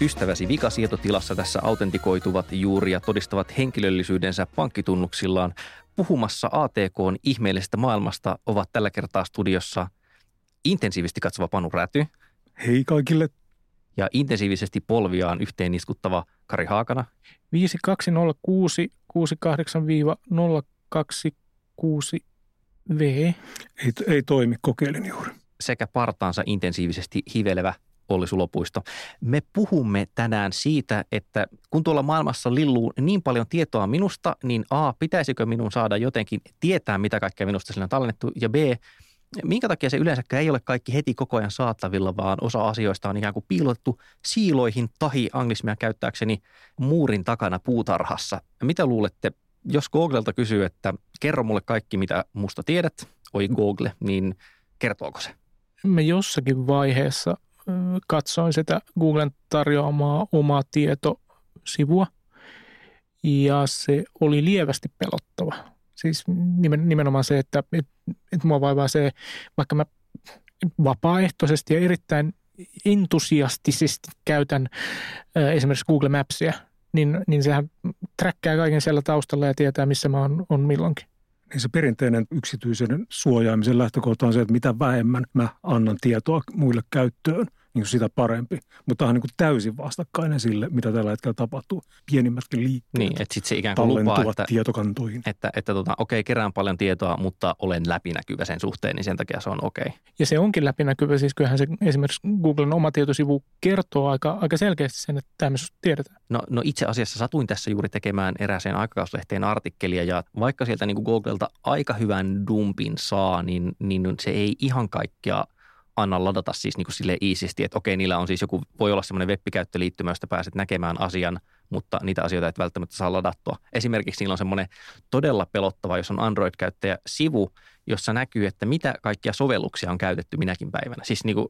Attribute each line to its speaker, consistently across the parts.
Speaker 1: Ystäväsi vikasietotilassa tässä autentikoituvat juuri ja todistavat henkilöllisyydensä pankkitunnuksillaan. Puhumassa ATKn ihmeellisestä maailmasta ovat tällä kertaa studiossa intensiivisesti katsova Panu Räty.
Speaker 2: Hei kaikille.
Speaker 1: Ja intensiivisesti polviaan yhteen iskuttava Kari Haakana.
Speaker 3: 5206 68-026V.
Speaker 2: Ei, ei toimi, kokeilin juuri.
Speaker 1: Sekä partaansa intensiivisesti hivelevä Olli Sulopuisto. Me puhumme tänään siitä, että kun tuolla maailmassa lilluu niin paljon tietoa minusta, niin A, pitäisikö minun saada jotenkin tietää, mitä kaikkea minusta sillä on tallennettu, ja B, minkä takia se yleensäkään ei ole kaikki heti koko ajan saatavilla, vaan osa asioista on ikään kuin piilotettu siiloihin tahi anglismia käyttääkseni muurin takana puutarhassa. Mitä luulette, jos Googlelta kysyy, että kerro mulle kaikki, mitä musta tiedät, oi Google, niin kertooko se?
Speaker 3: Mä jossakin vaiheessa katsoin sitä Googlen tarjoamaa omaa tietosivua ja se oli lievästi pelottava. Siis nimenomaan se, että et, et mua vaivaa se, vaikka mä vapaaehtoisesti ja erittäin entusiastisesti käytän esimerkiksi Google Mapsia, niin, niin sehän träkkää kaiken siellä taustalla ja tietää, missä mä oon, on milloinkin.
Speaker 2: Niin se perinteinen yksityisen suojaamisen lähtökohta on se, että mitä vähemmän mä annan tietoa muille käyttöön, niin sitä parempi. Mutta tämä on niin kuin täysin vastakkainen sille, mitä tällä hetkellä tapahtuu. Pienimmätkin liikkeet
Speaker 1: niin, että sitten se ikään kuin lupaa, että,
Speaker 2: tietokantoihin.
Speaker 1: Että, että tota, okei, kerään paljon tietoa, mutta olen läpinäkyvä sen suhteen, niin sen takia se on okei.
Speaker 3: Ja se onkin läpinäkyvä, siis kyllähän se esimerkiksi Googlen oma tietosivu kertoo aika, aika selkeästi sen, että tämä tiedetään.
Speaker 1: No, no itse asiassa satuin tässä juuri tekemään erääseen aikakauslehteen artikkelia ja vaikka sieltä niin kuin Googlelta aika hyvän dumpin saa, niin, niin se ei ihan kaikkea – anna ladata siis niin kuin sille iisisti, että okei, niillä on siis joku, voi olla semmoinen web-käyttöliittymä, josta pääset näkemään asian, mutta niitä asioita et välttämättä saa ladattua. Esimerkiksi niillä on semmoinen todella pelottava, jos on Android-käyttäjä sivu, jossa näkyy, että mitä kaikkia sovelluksia on käytetty minäkin päivänä. Siis niin kuin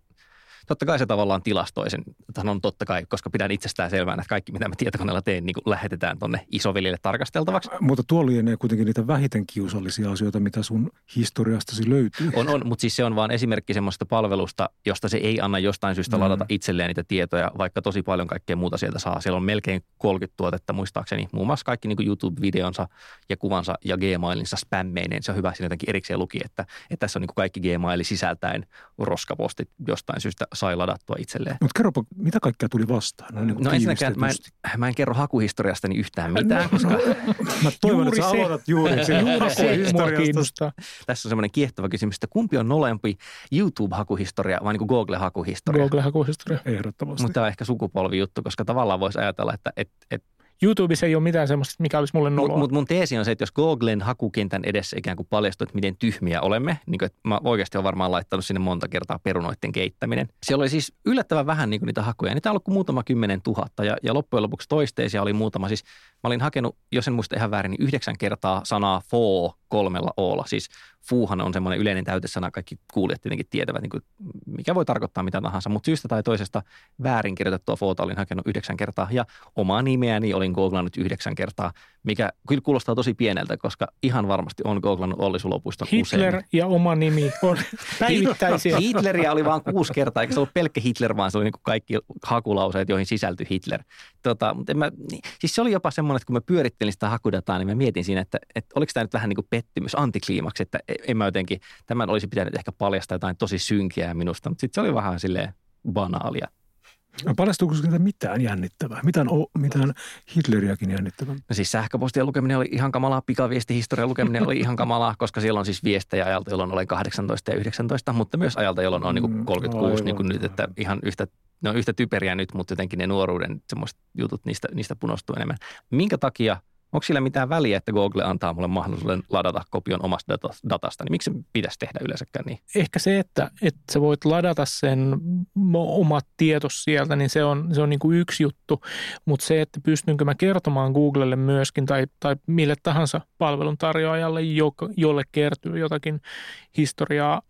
Speaker 1: totta kai se tavallaan tilastoi sen, sanon totta kai, koska pidän itsestään selvään, että kaikki mitä mä tietokoneella teen, niin lähetetään tuonne isovelille tarkasteltavaksi.
Speaker 2: Mutta tuo lienee kuitenkin niitä vähiten kiusallisia asioita, mitä sun historiastasi löytyy.
Speaker 1: On, on, mutta siis se on vaan esimerkki semmoista palvelusta, josta se ei anna jostain syystä mm. ladata itselleen niitä tietoja, vaikka tosi paljon kaikkea muuta sieltä saa. Siellä on melkein 30 tuotetta muistaakseni, muun muassa kaikki niin YouTube-videonsa ja kuvansa ja Gmailinsa spämmeineen. Se on hyvä siinä jotenkin erikseen luki, että, että tässä on niin kaikki Gmaili sisältäen roskapostit jostain syystä sai ladattua itselleen.
Speaker 2: Mutta kerropa, mitä kaikkea tuli vastaan? No, niin
Speaker 1: no ensinnäkään mä en, mä en kerro hakuhistoriastani yhtään mitään, koska...
Speaker 2: mä toivon, juuri että sä aloitat juuri sen juuri
Speaker 3: se
Speaker 1: Tässä on semmoinen kiehtova kysymys, että kumpi on nolempi YouTube-hakuhistoria vai niin kuin Google-hakuhistoria?
Speaker 3: Google-hakuhistoria.
Speaker 2: Ehdottomasti.
Speaker 1: Mutta tämä on ehkä sukupolvi juttu, koska tavallaan voisi ajatella, että et, et
Speaker 3: YouTubessa ei ole mitään semmoista, mikä olisi mulle noloa.
Speaker 1: Mutta mun teesi on se, että jos Googlen hakukentän edessä ikään kuin paljastuu, että miten tyhmiä olemme, niin kuin, että mä oikeasti olen varmaan laittanut sinne monta kertaa perunoiden keittäminen. Siellä oli siis yllättävän vähän niin kuin niitä hakuja. Niitä on ollut kuin muutama kymmenen tuhatta ja, ja loppujen lopuksi toisteisia oli muutama. Siis mä olin hakenut, jos en muista ihan väärin, niin yhdeksän kertaa sanaa foo kolmella oolla. Siis fuuhan on semmoinen yleinen täytesana, kaikki kuulijat tietenkin tietävät, niin kuin, mikä voi tarkoittaa mitä tahansa, mutta syystä tai toisesta väärin kirjoitettua foota olin hakenut yhdeksän kertaa. Ja omaa nimeäni olin googlannut yhdeksän kertaa, mikä kyllä kuulostaa tosi pieneltä, koska ihan varmasti on googlannut Olli Sulopuiston
Speaker 3: Hitler
Speaker 1: usein.
Speaker 3: ja oma nimi on päivittäisiä.
Speaker 1: Hitleriä oli vain kuusi kertaa, eikä se ollut pelkkä Hitler, vaan se oli niin kuin kaikki hakulauseet, joihin sisältyi Hitler. Tota, mutta en mä, niin, siis se oli jopa semmoinen, että kun mä pyörittelin sitä hakudataa, niin mä mietin siinä, että, että oliko tämä nyt vähän niin kuin pettymys, antikliimaksi, että en mä jotenkin, tämän olisi pitänyt ehkä paljastaa jotain tosi synkiä minusta, mutta sitten se oli vähän silleen banaalia.
Speaker 2: No paljastuuko sieltä mitään jännittävää? Mitään, mitään Hitleriäkin jännittävää? No
Speaker 1: siis sähköpostien lukeminen oli ihan kamalaa, pikaviestihistorian lukeminen oli ihan kamalaa, koska siellä on siis viestejä ajalta, jolloin olen 18 ja 19, mutta myös ajalta, jolloin on niin kuin 36, mm, niin kuin nyt, että ihan yhtä ne on yhtä typeriä nyt, mutta jotenkin ne nuoruuden semmoiset jutut, niistä, niistä punostuu enemmän. Minkä takia Onko sillä mitään väliä, että Google antaa mulle mahdollisuuden ladata kopion omasta datasta, niin miksi se pitäisi tehdä yleensäkään niin?
Speaker 3: Ehkä se, että, että sä voit ladata sen omat tietos sieltä, niin se on, se on niin kuin yksi juttu, mutta se, että pystynkö mä kertomaan Googlelle myöskin tai, tai mille tahansa palveluntarjoajalle, jolle kertyy jotakin historiaa,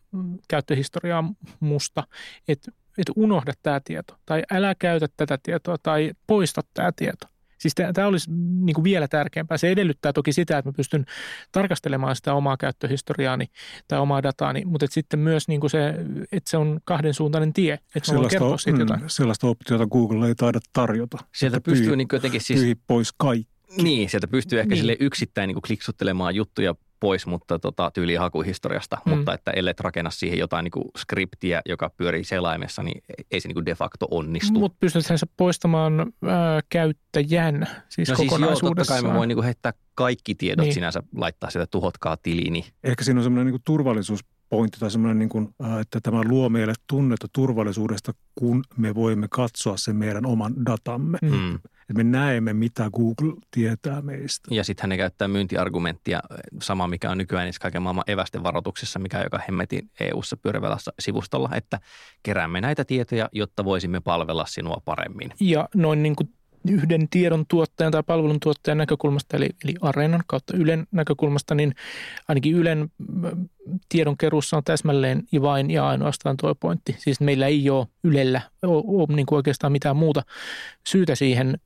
Speaker 3: käyttöhistoriaa musta, että että unohda tämä tieto tai älä käytä tätä tietoa tai poista tämä tieto. Siis tämä olisi niin kuin vielä tärkeämpää. Se edellyttää toki sitä, että mä pystyn tarkastelemaan sitä omaa käyttöhistoriaani tai omaa dataani, mutta että sitten myös niin kuin se, että se on kahdensuuntainen tie, että sellaista, mä siitä mm, jotain.
Speaker 2: Sellaista optiota Google ei taida tarjota.
Speaker 1: Sieltä pystyy pystyy niin jotenkin siis...
Speaker 2: pois kaikki.
Speaker 1: Niin, sieltä pystyy ehkä niin. sille yksittäin niin kuin kliksuttelemaan juttuja pois, mutta tota, tyyli hakuhistoriasta, mm. mutta että ellei rakenna siihen jotain niin kuin skriptiä, joka pyörii selaimessa, niin ei se niin kuin de facto onnistu.
Speaker 3: Mutta pystytään se poistamaan ää, käyttäjän siis no kokonaisuudessaan. Siis joo, totta
Speaker 1: kai mä voin niin kuin heittää kaikki tiedot niin. sinänsä, laittaa sitä tuhotkaa tiliini.
Speaker 2: Ehkä siinä on semmoinen niin turvallisuus pointti tai semmoinen, niin kuin, että tämä luo meille tunnetta turvallisuudesta, kun me voimme katsoa sen meidän oman datamme. Mm että me näemme, mitä Google tietää meistä.
Speaker 1: Ja sitten hän käyttää myyntiargumenttia, sama mikä on nykyään niissä kaiken maailman evästen varoituksessa, mikä joka hemmetin EU-ssa pyörivällä sivustolla, että keräämme näitä tietoja, jotta voisimme palvella sinua paremmin.
Speaker 3: Ja noin niin kuin yhden tiedon tuottajan tai palvelun tuottajan näkökulmasta, eli, eli Areenan kautta Ylen näkökulmasta, niin ainakin Ylen tiedonkeruussa on täsmälleen ja vain ja ainoastaan tuo pointti. Siis meillä ei ole Ylellä ole, ole niin kuin oikeastaan mitään muuta syytä siihen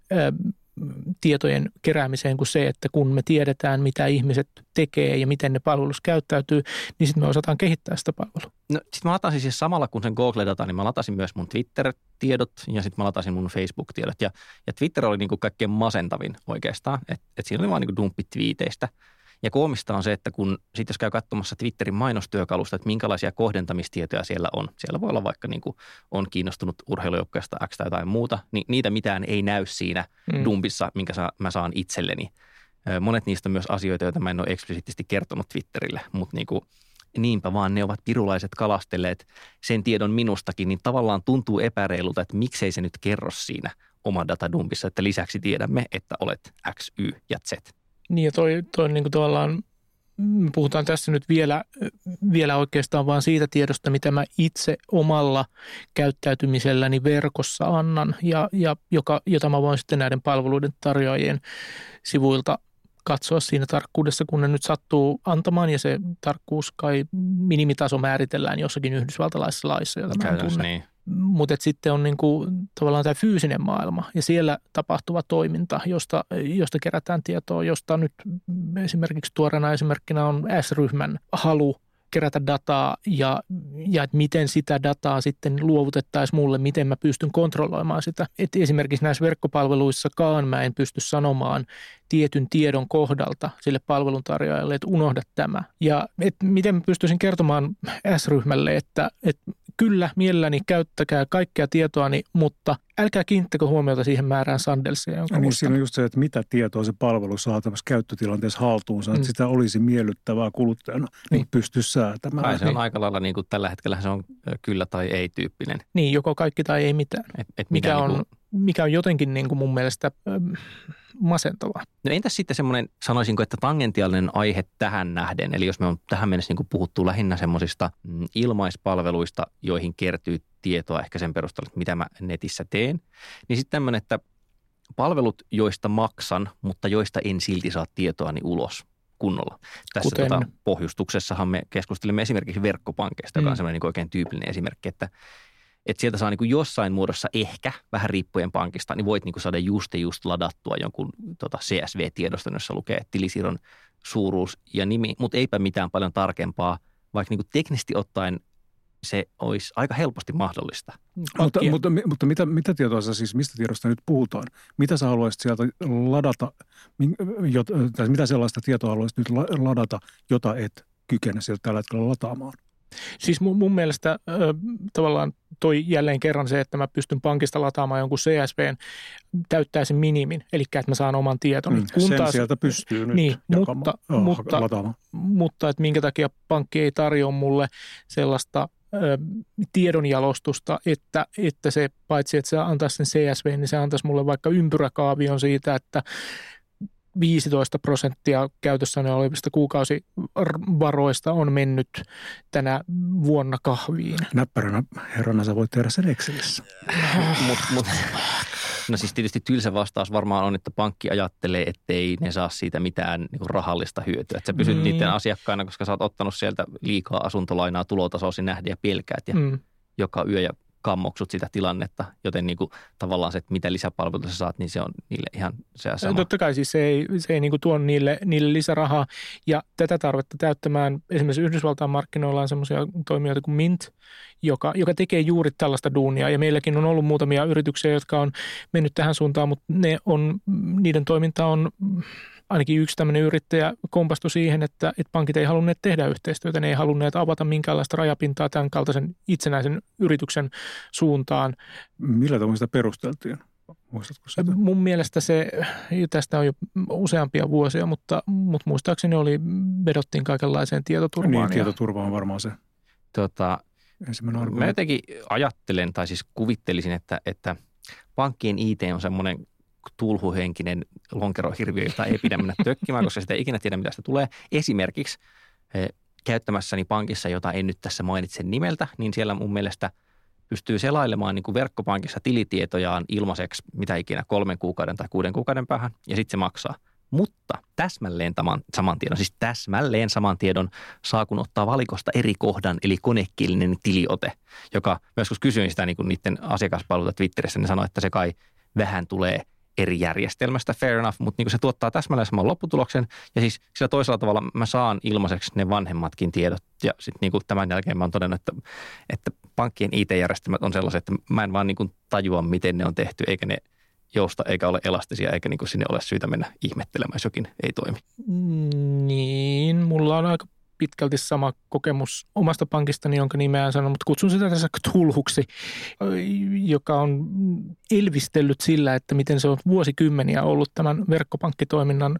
Speaker 3: tietojen keräämiseen kuin se, että kun me tiedetään, mitä ihmiset tekee ja miten ne palvelus käyttäytyy, niin sitten me osataan kehittää sitä palvelua.
Speaker 1: No sitten mä latasin siis samalla kun sen Google-data, niin mä latasin myös mun Twitter-tiedot ja sitten mä latasin mun Facebook-tiedot. Ja, ja Twitter oli niin kuin kaikkein masentavin oikeastaan, että et siinä oli vaan niin dumppi twiiteistä – ja koomista on se, että kun sit jos käy katsomassa Twitterin mainostyökalusta, että minkälaisia kohdentamistietoja siellä on. Siellä voi olla vaikka niin kuin on kiinnostunut urheilujoukkueesta X tai jotain muuta, niin niitä mitään ei näy siinä mm. dumpissa, minkä sa, mä saan itselleni. Monet niistä on myös asioita, joita mä en ole eksplisiittisesti kertonut Twitterille, mutta niin kuin, niinpä vaan ne ovat pirulaiset kalastelleet sen tiedon minustakin, niin tavallaan tuntuu epäreilulta, että miksei se nyt kerro siinä oma datadumpissa, että lisäksi tiedämme, että olet X, Y ja Z.
Speaker 3: Niin ja toi, toi niin kuin tavallaan, me puhutaan tässä nyt vielä, vielä oikeastaan vaan siitä tiedosta, mitä mä itse omalla käyttäytymiselläni verkossa annan ja, ja joka, jota mä voin sitten näiden palveluiden tarjoajien sivuilta katsoa siinä tarkkuudessa, kun ne nyt sattuu antamaan ja se tarkkuus kai minimitaso määritellään jossakin yhdysvaltalaisessa laissa, jota mä en tunne. Niin. Mutta sitten on niinku tavallaan tämä fyysinen maailma ja siellä tapahtuva toiminta, josta, josta kerätään tietoa, josta nyt esimerkiksi tuoreena esimerkkinä on S-ryhmän halu kerätä dataa ja, ja että miten sitä dataa sitten luovutettaisiin mulle, miten mä pystyn kontrolloimaan sitä. Et esimerkiksi näissä verkkopalveluissakaan mä en pysty sanomaan tietyn tiedon kohdalta sille palveluntarjoajalle, että unohda tämä. Ja et miten mä pystyisin kertomaan S-ryhmälle, että, että kyllä, mielelläni käyttäkää kaikkea tietoani, mutta älkää kiinnittäkö huomiota siihen määrään sandelsia, jonka
Speaker 2: niin, siinä on just se, että mitä tietoa se palvelu saa tämmöisessä käyttötilanteessa haltuunsa, mm. että sitä olisi miellyttävää kuluttajana niin. pystyä säätämään.
Speaker 1: Ai se on niin. aika lailla niin kuin tällä hetkellä se on kyllä tai ei tyyppinen.
Speaker 3: Niin, joko kaikki tai ei mitään. Et, et mikä, mikä, niin kuin... on, mikä on jotenkin niin kuin mun mielestä masentavaa.
Speaker 1: No entäs sitten semmoinen, sanoisinko, että tangentiaalinen aihe tähän nähden, eli jos me on tähän mennessä niin puhuttu lähinnä semmoisista mm, ilmaispalveluista, joihin kertyy tietoa ehkä sen perusteella, että mitä mä netissä teen, niin sitten tämmöinen, että palvelut, joista maksan, mutta joista en silti saa tietoani ulos kunnolla. Tässä Kuten... tota, pohjustuksessahan me keskustelimme esimerkiksi verkkopankeista, joka on mm. semmoinen niin oikein tyypillinen esimerkki, että että sieltä saa niin kuin jossain muodossa ehkä, vähän riippuen pankista, niin voit niin kuin saada just ja just ladattua jonkun tota CSV-tiedoston, jossa lukee tilisiirron suuruus ja nimi, mutta eipä mitään paljon tarkempaa, vaikka niin kuin teknisesti ottaen se olisi aika helposti mahdollista.
Speaker 2: Mutta, mutta, mutta mitä, mitä tietoa sä siis, mistä tiedosta nyt puhutaan? Mitä sä haluaisit sieltä ladata, tai mitä sellaista tietoa haluaisit nyt ladata, jota et kykene sieltä tällä hetkellä lataamaan?
Speaker 3: Siis mun, mun mielestä äh, tavallaan toi jälleen kerran se, että mä pystyn pankista lataamaan jonkun CSVn, täyttää sen minimin, eli että mä saan oman tietoni.
Speaker 2: Mm, Kun sen taas, sieltä pystyy nyt
Speaker 3: niin, jakama, mutta, oh, mutta, lataamaan. Mutta että minkä takia pankki ei tarjoa mulle sellaista tiedonjalostusta, että, että se paitsi, että se antaisi sen CSV, niin se antaisi mulle vaikka ympyräkaavion siitä, että 15 prosenttia käytössä olevista kuukausivaroista on mennyt tänä vuonna kahviin.
Speaker 2: Näppäränä herrana sä voit tehdä sen Excelissä.
Speaker 1: mut, mut, no siis tietysti tylsä vastaus varmaan on, että pankki ajattelee, ettei ne saa siitä mitään niin rahallista hyötyä. Että sä pysyt mm. niiden asiakkaina, koska sä oot ottanut sieltä liikaa asuntolainaa tulotasoisin nähdä ja pelkäät ja mm. joka yö ja kammoksut sitä tilannetta, joten niin kuin, tavallaan se, että mitä lisäpalveluita sä saat, niin se on niille ihan se sama.
Speaker 3: Totta kai siis se ei, se ei niin kuin tuo niille, niille lisärahaa ja tätä tarvetta täyttämään. Esimerkiksi Yhdysvaltain markkinoilla on semmoisia toimijoita kuin Mint, joka, joka tekee juuri tällaista duunia ja meilläkin on ollut muutamia yrityksiä, jotka on mennyt tähän suuntaan, mutta ne on, niiden toiminta on ainakin yksi tämmöinen yrittäjä kompastui siihen, että, että pankit ei halunneet tehdä yhteistyötä, ne ei halunneet avata minkäänlaista rajapintaa tämän kaltaisen itsenäisen yrityksen suuntaan.
Speaker 2: Millä tavalla sitä perusteltiin? Muistatko sitä?
Speaker 3: Mun mielestä se, tästä on jo useampia vuosia, mutta, mutta muistaakseni oli, vedottiin kaikenlaiseen tietoturvaan.
Speaker 2: Niin, tietoturva on varmaan se.
Speaker 1: Tota, mä jotenkin ajattelen, tai siis kuvittelisin, että, että pankkien IT on semmoinen tulhuhenkinen lonkerohirviö, jota ei pidä mennä tökkimään, koska sitä ei ikinä tiedä, mitä sitä tulee. Esimerkiksi eh, käyttämässäni pankissa, jota en nyt tässä mainitse nimeltä, niin siellä mun mielestä pystyy selailemaan niin kuin verkkopankissa tilitietojaan ilmaiseksi mitä ikinä kolmen kuukauden tai kuuden kuukauden päähän, ja sitten se maksaa. Mutta täsmälleen tämän, saman tiedon, siis täsmälleen saman tiedon saa kun ottaa valikosta eri kohdan, eli konekielinen tiliote, joka myös kun kysyin sitä niin kuin niiden asiakaspalveluita Twitterissä, niin sanoi, että se kai vähän tulee eri järjestelmästä, fair enough, mutta niin se tuottaa täsmälleen saman lopputuloksen. Ja siis sillä toisella tavalla mä saan ilmaiseksi ne vanhemmatkin tiedot. Ja sitten niin tämän jälkeen mä oon todennut, että, että pankkien IT-järjestelmät on sellaiset, että mä en vaan niin kuin tajua, miten ne on tehty, eikä ne jousta eikä ole elastisia, eikä niin kuin sinne ole syytä mennä ihmettelemään, jos jokin ei toimi.
Speaker 3: Niin, mulla on aika pitkälti sama kokemus omasta pankistani, jonka nimeä en sano, mutta kutsun sitä tässä Tulhuksi, joka on elvistellyt sillä, että miten se on vuosikymmeniä ollut tämän verkkopankkitoiminnan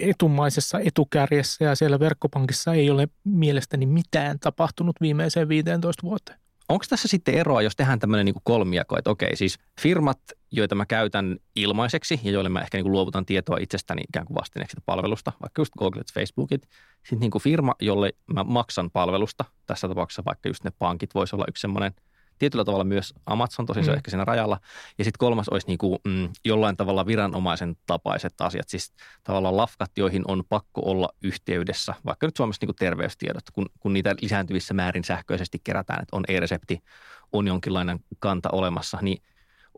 Speaker 3: etumaisessa etukärjessä ja siellä verkkopankissa ei ole mielestäni mitään tapahtunut viimeiseen 15 vuoteen.
Speaker 1: Onko tässä sitten eroa, jos tehdään tämmöinen niin kolmiako, että okei, siis firmat, joita mä käytän ilmaiseksi ja joille mä ehkä niin kuin luovutan tietoa itsestäni ikään kuin vastineeksi palvelusta, vaikka just Googlet, Facebookit, sitten niin firma, jolle mä maksan palvelusta, tässä tapauksessa vaikka just ne pankit voisi olla yksi semmoinen – tietyllä tavalla myös Amazon, tosin mm. se on mm. ehkä siinä rajalla. Ja sitten kolmas olisi niin kuin, mm, jollain tavalla viranomaisen tapaiset asiat, siis tavallaan lafkat, joihin on pakko olla yhteydessä, vaikka nyt Suomessa niin kuin terveystiedot, kun, kun niitä lisääntyvissä määrin sähköisesti kerätään, että on e-resepti, on jonkinlainen kanta olemassa, niin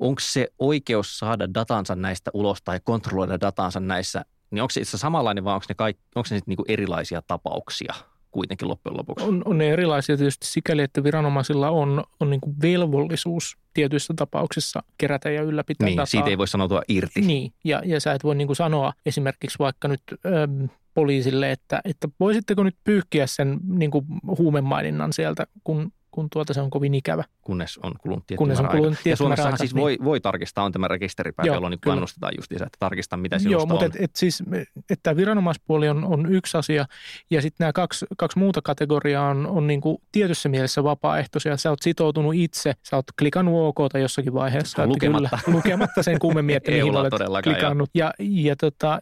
Speaker 1: onko se oikeus saada datansa näistä ulos tai kontrolloida datansa näissä, niin onko se itse samanlainen vai onko ne, kaikki, onko ne sitten niin erilaisia tapauksia – kuitenkin loppujen lopuksi?
Speaker 3: On, on ne erilaisia tietysti sikäli, että viranomaisilla on, on niin velvollisuus tietyissä tapauksissa kerätä ja ylläpitää
Speaker 1: niin,
Speaker 3: dataa.
Speaker 1: siitä ei voi sanoutua irti.
Speaker 3: Niin, ja, ja sä et voi niin sanoa esimerkiksi vaikka nyt äm, poliisille, että, että voisitteko nyt pyyhkiä sen niin kuin huumemaininnan sieltä, kun kun tuota se on kovin ikävä.
Speaker 1: Kunnes on kulunut tietty
Speaker 3: Kunnes on kulunut tietty
Speaker 1: Ja Suomessahan siis niin. voi, voi tarkistaa, on tämä rekisteripäivä, jolloin niin kannustetaan justiinsa, että tarkistaa, mitä sinusta
Speaker 3: Joo, mutta et, et siis, että tämä viranomaispuoli on, on yksi asia, ja sitten nämä kaksi, kaksi muuta kategoriaa on, on niin kuin tietyssä mielessä vapaaehtoisia. Sä oot sitoutunut itse, sä oot klikannut OK jossakin vaiheessa.
Speaker 1: Lukematta.
Speaker 3: Kyllä, lukematta sen kummemmin, että mihin olet klikannut. Ja, ja tota,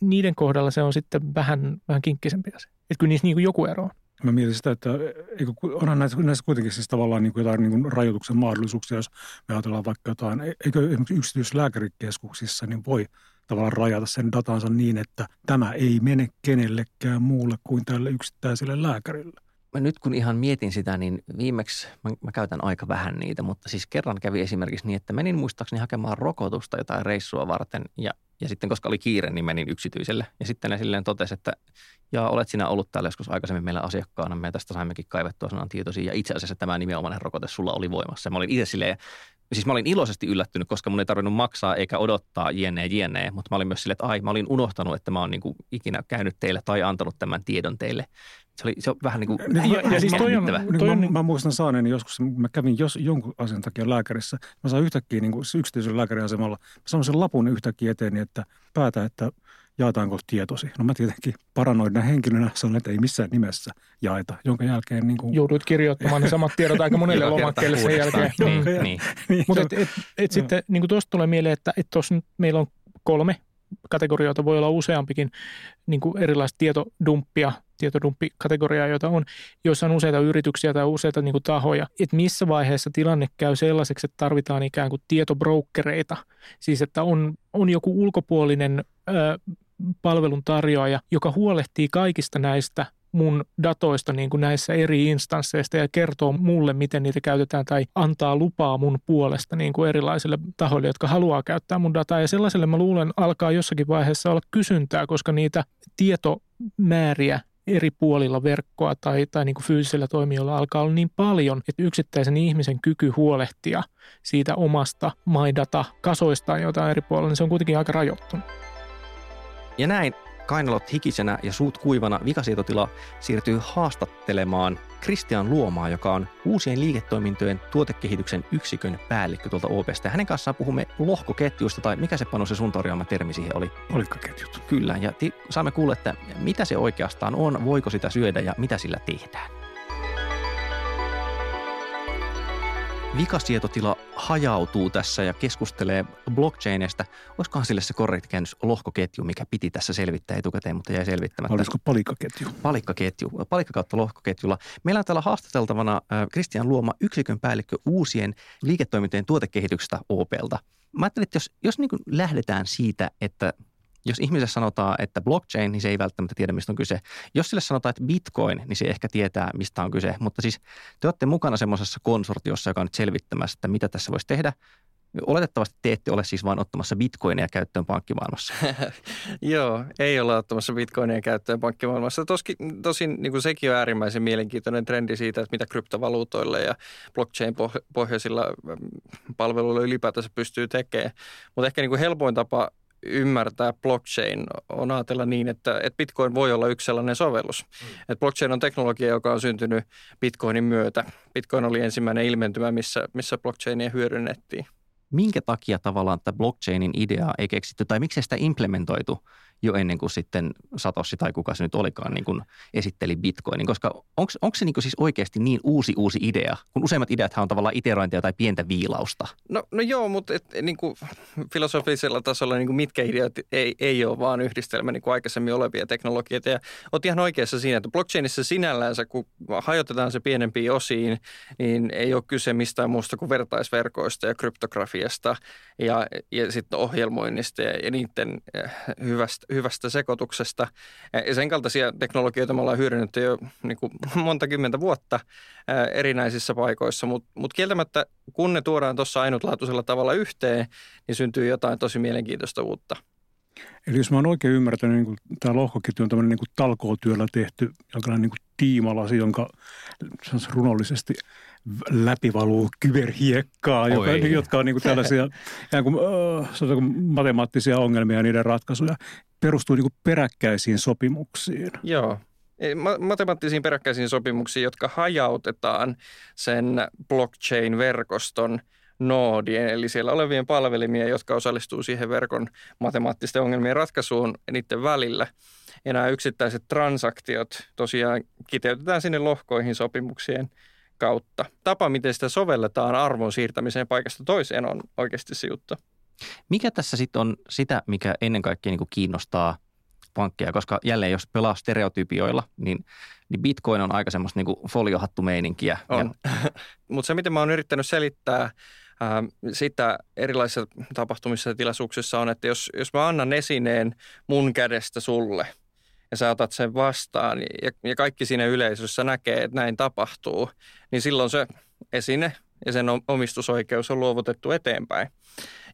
Speaker 3: niiden kohdalla se on sitten vähän, vähän kinkkisempi asia. Että kyllä niissä niin kuin joku ero on.
Speaker 2: Mä mietin sitä, että eikö, onhan näissä, näissä kuitenkin siis tavallaan niin kuin jotain niin kuin rajoituksen mahdollisuuksia, jos me ajatellaan vaikka jotain, e-, eikö esimerkiksi yksityislääkärikeskuksissa niin voi tavallaan rajata sen datansa niin, että tämä ei mene kenellekään muulle kuin tälle yksittäiselle lääkärille.
Speaker 1: Mä nyt kun ihan mietin sitä, niin viimeksi mä, mä käytän aika vähän niitä, mutta siis kerran kävi esimerkiksi niin, että menin muistaakseni hakemaan rokotusta jotain reissua varten ja ja sitten koska oli kiire, niin menin yksityiselle. Ja sitten ne silleen totesi, että ja olet sinä ollut täällä joskus aikaisemmin meillä asiakkaana. Me tästä saimmekin kaivettua sanan tietoisia. Ja itse asiassa tämä nimenomainen rokote sulla oli voimassa. Mä olin itse silleen, siis mä olin iloisesti yllättynyt, koska mun ei tarvinnut maksaa eikä odottaa jne jne. Mutta mä olin myös silleen, että ai, mä olin unohtanut, että mä oon niin ikinä käynyt teille tai antanut tämän tiedon teille. Se, oli, se on vähän niin kuin
Speaker 2: niin, ja, ja siis toi on, toi on, mä, mä, muistan saaneeni joskus, mä kävin jos, jonkun asian takia lääkärissä. Mä saan yhtäkkiä niin kuin yksityisellä lääkäriasemalla, mä saan sen lapun yhtäkkiä eteeni, että päätä, että jaetaanko tietosi. No mä tietenkin paranoidina henkilönä sanon, että ei missään nimessä jaeta, jonka jälkeen... Niin kuin...
Speaker 3: Joudut kirjoittamaan ne samat tiedot aika monelle lomakkeelle sen jälkeen.
Speaker 1: Niin, niin.
Speaker 3: niin. Mutta et, et, et sitten niin tuosta tulee mieleen, että et tuossa nyt meillä on kolme kategorioita, voi olla useampikin niin kuin erilaista tietodumppia, tietodumppikategoriaa, joita on, joissa on useita yrityksiä tai useita niin kuin tahoja. Että missä vaiheessa tilanne käy sellaiseksi, että tarvitaan ikään kuin tietobrokereita, siis että on, on joku ulkopuolinen ö, palveluntarjoaja, joka huolehtii kaikista näistä mun datoista niin kuin näissä eri instansseista ja kertoo mulle, miten niitä käytetään tai antaa lupaa mun puolesta niin kuin erilaisille tahoille, jotka haluaa käyttää mun dataa. Ja sellaiselle mä luulen alkaa jossakin vaiheessa olla kysyntää, koska niitä tietomääriä eri puolilla verkkoa tai, tai niin kuin fyysisillä toimijoilla alkaa olla niin paljon, että yksittäisen ihmisen kyky huolehtia siitä omasta MyData-kasoistaan, joita on eri puolilla, niin se on kuitenkin aika rajoittunut.
Speaker 1: Ja näin kainalot hikisenä ja suut kuivana vikasietotila siirtyy haastattelemaan Kristian Luomaa, joka on uusien liiketoimintojen tuotekehityksen yksikön päällikkö tuolta OPsta. Hänen kanssaan puhumme lohkoketjuista, tai mikä se pano se sun tarjoama termi siihen oli?
Speaker 2: Olikkaketjut.
Speaker 1: Kyllä, ja ti- saamme kuulla, että mitä se oikeastaan on, voiko sitä syödä ja mitä sillä tehdään. Vikasietotila hajautuu tässä ja keskustelee blockchainista. Olisikohan sille se korrekti käännös lohkoketju, mikä piti tässä selvittää etukäteen, mutta jäi selvittämättä.
Speaker 2: Olisiko palikkaketju?
Speaker 1: Palikkaketju, palikka kautta lohkoketjulla. Meillä on täällä haastateltavana Kristian Luoma, yksikön päällikkö uusien liiketoimintojen tuotekehityksestä OPlta. Mä ajattelin, että jos, jos niin lähdetään siitä, että jos ihmiselle sanotaan, että blockchain, niin se ei välttämättä tiedä, mistä on kyse. Jos sille sanotaan, että bitcoin, niin se ehkä tietää, mistä on kyse. Mutta siis te olette mukana semmoisessa konsortiossa, joka on nyt selvittämässä, että mitä tässä voisi tehdä. Oletettavasti te ette ole siis vain ottamassa bitcoineja käyttöön pankkimaailmassa.
Speaker 4: Joo, ei olla ottamassa bitcoineja käyttöön pankkimaailmassa. Toski, tosin niin kuin sekin on äärimmäisen mielenkiintoinen trendi siitä, että mitä kryptovaluutoille ja blockchain-pohjaisilla mm, palveluilla ylipäätänsä pystyy tekemään. Mutta ehkä niin kuin helpoin tapa ymmärtää blockchain on ajatella niin, että, että Bitcoin voi olla yksi sellainen sovellus. Mm. Että blockchain on teknologia, joka on syntynyt Bitcoinin myötä. Bitcoin oli ensimmäinen ilmentymä, missä, missä blockchainia hyödynnettiin.
Speaker 1: Minkä takia tavallaan tätä blockchainin ideaa ei keksitty tai miksi sitä implementoitu jo ennen kuin sitten Satoshi tai kuka se nyt olikaan niin kuin esitteli Bitcoinin, koska onko se niin kuin siis oikeasti niin uusi uusi idea, kun useimmat ideat on tavallaan iterointia tai pientä viilausta?
Speaker 4: No, no joo, mutta et, niin kuin filosofisella tasolla niin kuin mitkä ideat ei, ei ole vaan yhdistelmä niin kuin aikaisemmin olevia teknologioita. Ja olet ihan oikeassa siinä, että blockchainissa sinällänsä, kun hajotetaan se pienempiin osiin, niin ei ole kyse mistään muusta kuin vertaisverkoista ja kryptografiasta ja, ja sitten ohjelmoinnista ja, ja niiden eh, hyvästä hyvästä sekoituksesta. Ja sen kaltaisia teknologioita me ollaan hyödynnetty jo niin kuin monta kymmentä vuotta erinäisissä paikoissa, mutta mut kieltämättä kun ne tuodaan tuossa ainutlaatuisella tavalla yhteen, niin syntyy jotain tosi mielenkiintoista uutta.
Speaker 2: Eli jos mä oon oikein ymmärtänyt, niin tämä lohkoketju on tämmöinen niin talkootyöllä tehty jonkinlainen niin tiimalasi, jonka runollisesti läpivaluu kyberhiekkaa, joka, jotka on niin kuin tällaisia kuin, uh, matemaattisia ongelmia ja niiden ratkaisuja perustuu niin peräkkäisiin sopimuksiin.
Speaker 4: Joo. Matemaattisiin peräkkäisiin sopimuksiin, jotka hajautetaan sen blockchain-verkoston noodien, eli siellä olevien palvelimia, jotka osallistuu siihen verkon matemaattisten ongelmien ratkaisuun niiden välillä. Ja nämä yksittäiset transaktiot tosiaan kiteytetään sinne lohkoihin sopimuksien kautta. Tapa, miten sitä sovelletaan arvon siirtämiseen paikasta toiseen on oikeasti se juttu.
Speaker 1: Mikä tässä sitten on sitä, mikä ennen kaikkea niin kiinnostaa pankkeja, koska jälleen jos pelaa stereotypioilla, niin, niin bitcoin on aika semmoista niin foliohattumeininkiä.
Speaker 4: On. Ja... Mutta se, miten mä oon yrittänyt selittää ää, sitä erilaisissa tapahtumissa ja tilaisuuksissa on, että jos, jos mä annan esineen mun kädestä sulle ja sä otat sen vastaan ja, ja kaikki siinä yleisössä näkee, että näin tapahtuu, niin silloin se esine ja sen omistusoikeus on luovutettu eteenpäin.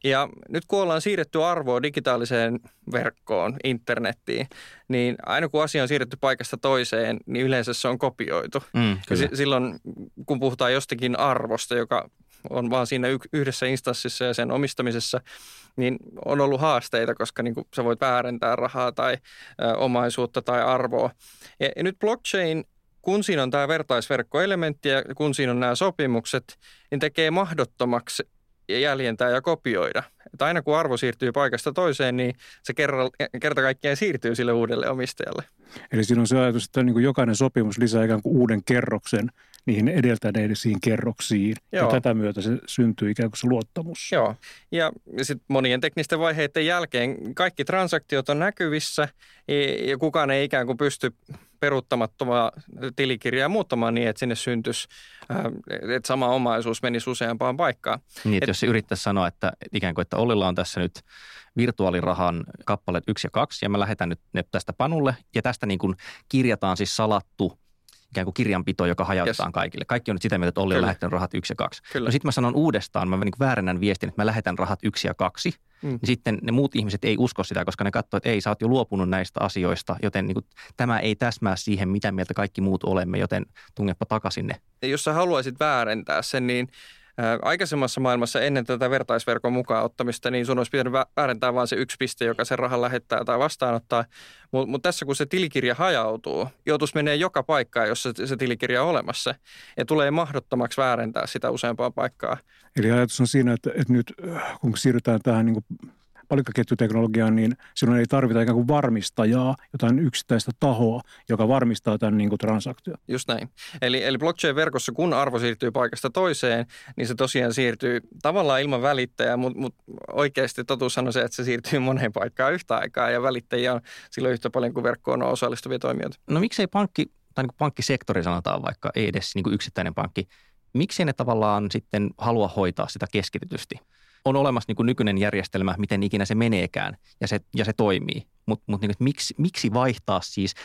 Speaker 4: Ja nyt kun ollaan siirretty arvoa digitaaliseen verkkoon, internettiin, niin aina kun asia on siirretty paikasta toiseen, niin yleensä se on kopioitu. Mm, kyllä. Ja silloin kun puhutaan jostakin arvosta, joka on vaan siinä yhdessä instanssissa ja sen omistamisessa, niin on ollut haasteita, koska niin kuin sä voit väärentää rahaa tai ö, omaisuutta tai arvoa. Ja, ja nyt blockchain kun siinä on tämä vertaisverkkoelementti ja kun siinä on nämä sopimukset, niin tekee mahdottomaksi jäljentää ja kopioida. Että aina kun arvo siirtyy paikasta toiseen, niin se kerta kaikkiaan siirtyy sille uudelle omistajalle.
Speaker 2: Eli siinä on se ajatus, että niin kuin jokainen sopimus lisää ikään kuin uuden kerroksen niihin edeltäneisiin kerroksiin. Joo. Ja tätä myötä se syntyy ikään kuin se luottamus.
Speaker 4: Joo. Ja sitten monien teknisten vaiheiden jälkeen kaikki transaktiot on näkyvissä ja kukaan ei ikään kuin pysty peruuttamattomaa tilikirjaa muuttamaan niin, että sinne syntyisi, että sama omaisuus menisi useampaan paikkaan.
Speaker 1: Niin, että Et, jos se yrittäisi sanoa, että ikään kuin, että Ollilla on tässä nyt virtuaalirahan kappaleet 1 ja 2, ja mä lähetän nyt ne tästä panulle, ja tästä niin kuin kirjataan siis salattu ikään kuin kirjanpito, joka hajautetaan yes. kaikille. Kaikki on nyt sitä mieltä, että Olli on lähettänyt rahat yksi ja kaksi. Kyllä. No sitten mä sanon uudestaan, mä niin väärennän viestin, että mä lähetän rahat yksi ja kaksi. Mm. Niin sitten ne muut ihmiset ei usko sitä, koska ne katsoo, että ei, sä oot jo luopunut näistä asioista, joten niin kuin, tämä ei täsmää siihen, mitä mieltä kaikki muut olemme, joten tungepa takaisin ne.
Speaker 4: Ja jos sä haluaisit väärentää sen, niin – aikaisemmassa maailmassa ennen tätä vertaisverkon mukaan ottamista, niin sun olisi pitänyt väärentää vain se yksi piste, joka sen rahan lähettää tai vastaanottaa. Mutta mut tässä kun se tilikirja hajautuu, joutuisi menee joka paikkaan, jossa se, tilikirja on olemassa. Ja tulee mahdottomaksi väärentää sitä useampaan paikkaa.
Speaker 2: Eli ajatus on siinä, että, että nyt kun siirrytään tähän niin palikkaketjuteknologiaan, niin silloin ei tarvita ikään kuin varmistajaa, jotain yksittäistä tahoa, joka varmistaa tämän niin kuin transaktion.
Speaker 4: Just näin. Eli, eli blockchain-verkossa, kun arvo siirtyy paikasta toiseen, niin se tosiaan siirtyy tavallaan ilman välittäjää, mutta, mutta oikeasti totuus on se, että se siirtyy moneen paikkaan yhtä aikaa ja välittäjiä on silloin yhtä paljon kuin verkkoon on osallistuvia toimijoita.
Speaker 1: No miksei pankki, tai niin pankkisektori sanotaan vaikka, ei edes niin kuin yksittäinen pankki, miksi ne tavallaan sitten halua hoitaa sitä keskitetysti? On olemassa niin kuin nykyinen järjestelmä, miten ikinä se meneekään ja se, ja se toimii. Mutta mut niin miksi, miksi vaihtaa siis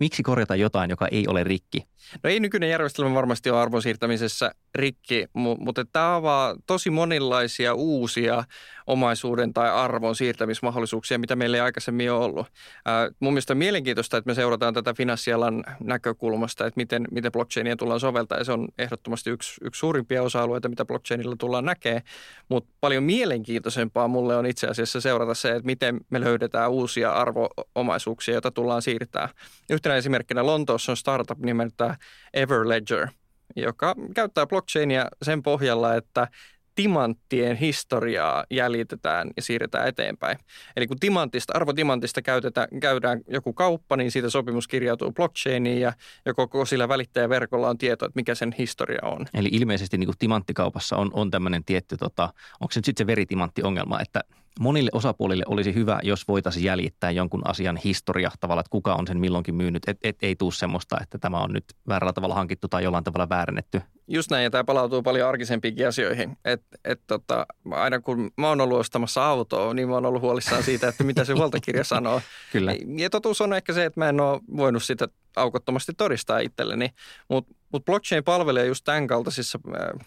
Speaker 1: Miksi korjata jotain, joka ei ole rikki?
Speaker 4: No ei nykyinen järjestelmä varmasti ole arvon siirtämisessä rikki, mutta tämä avaa tosi monilaisia uusia omaisuuden tai arvon siirtämismahdollisuuksia, mitä meillä ei aikaisemmin ole ollut. Ää, mun mielestä on mielenkiintoista, että me seurataan tätä finanssialan näkökulmasta, että miten, miten blockchainia tullaan soveltaa, ja se on ehdottomasti yksi, yksi suurimpia osa-alueita, mitä blockchainilla tullaan näkee, mutta paljon mielenkiintoisempaa mulle on itse asiassa seurata se, että miten me löydetään uusia arvoomaisuuksia, joita tullaan siirtää. Yhtenä esimerkkinä Lontoossa on startup nimeltä Everledger, joka käyttää blockchainia sen pohjalla, että timanttien historiaa jäljitetään ja siirretään eteenpäin. Eli kun timantista, arvotimantista käytetään, käydään joku kauppa, niin siitä sopimus kirjautuu blockchainiin ja, koko sillä välittäjäverkolla on tieto, että mikä sen historia on.
Speaker 1: Eli ilmeisesti niin kuin timanttikaupassa on, on tämmöinen tietty, tota, onko se nyt sitten se veritimantti-ongelma, että monille osapuolille olisi hyvä, jos voitaisiin jäljittää jonkun asian historia tavalla, että kuka on sen milloinkin myynyt. Et, et, ei tule semmoista, että tämä on nyt väärällä tavalla hankittu tai jollain tavalla väärennetty.
Speaker 4: Just näin, ja tämä palautuu paljon arkisempiinkin asioihin. Et, et tota, aina kun mä oon ollut ostamassa autoa, niin mä oon ollut huolissaan siitä, että mitä se huoltokirja sanoo.
Speaker 1: Kyllä.
Speaker 4: Ja totuus on ehkä se, että mä en ole voinut sitä aukottomasti todistaa itselleni, mutta mut blockchain palvelee just tämän kaltaisissa äh,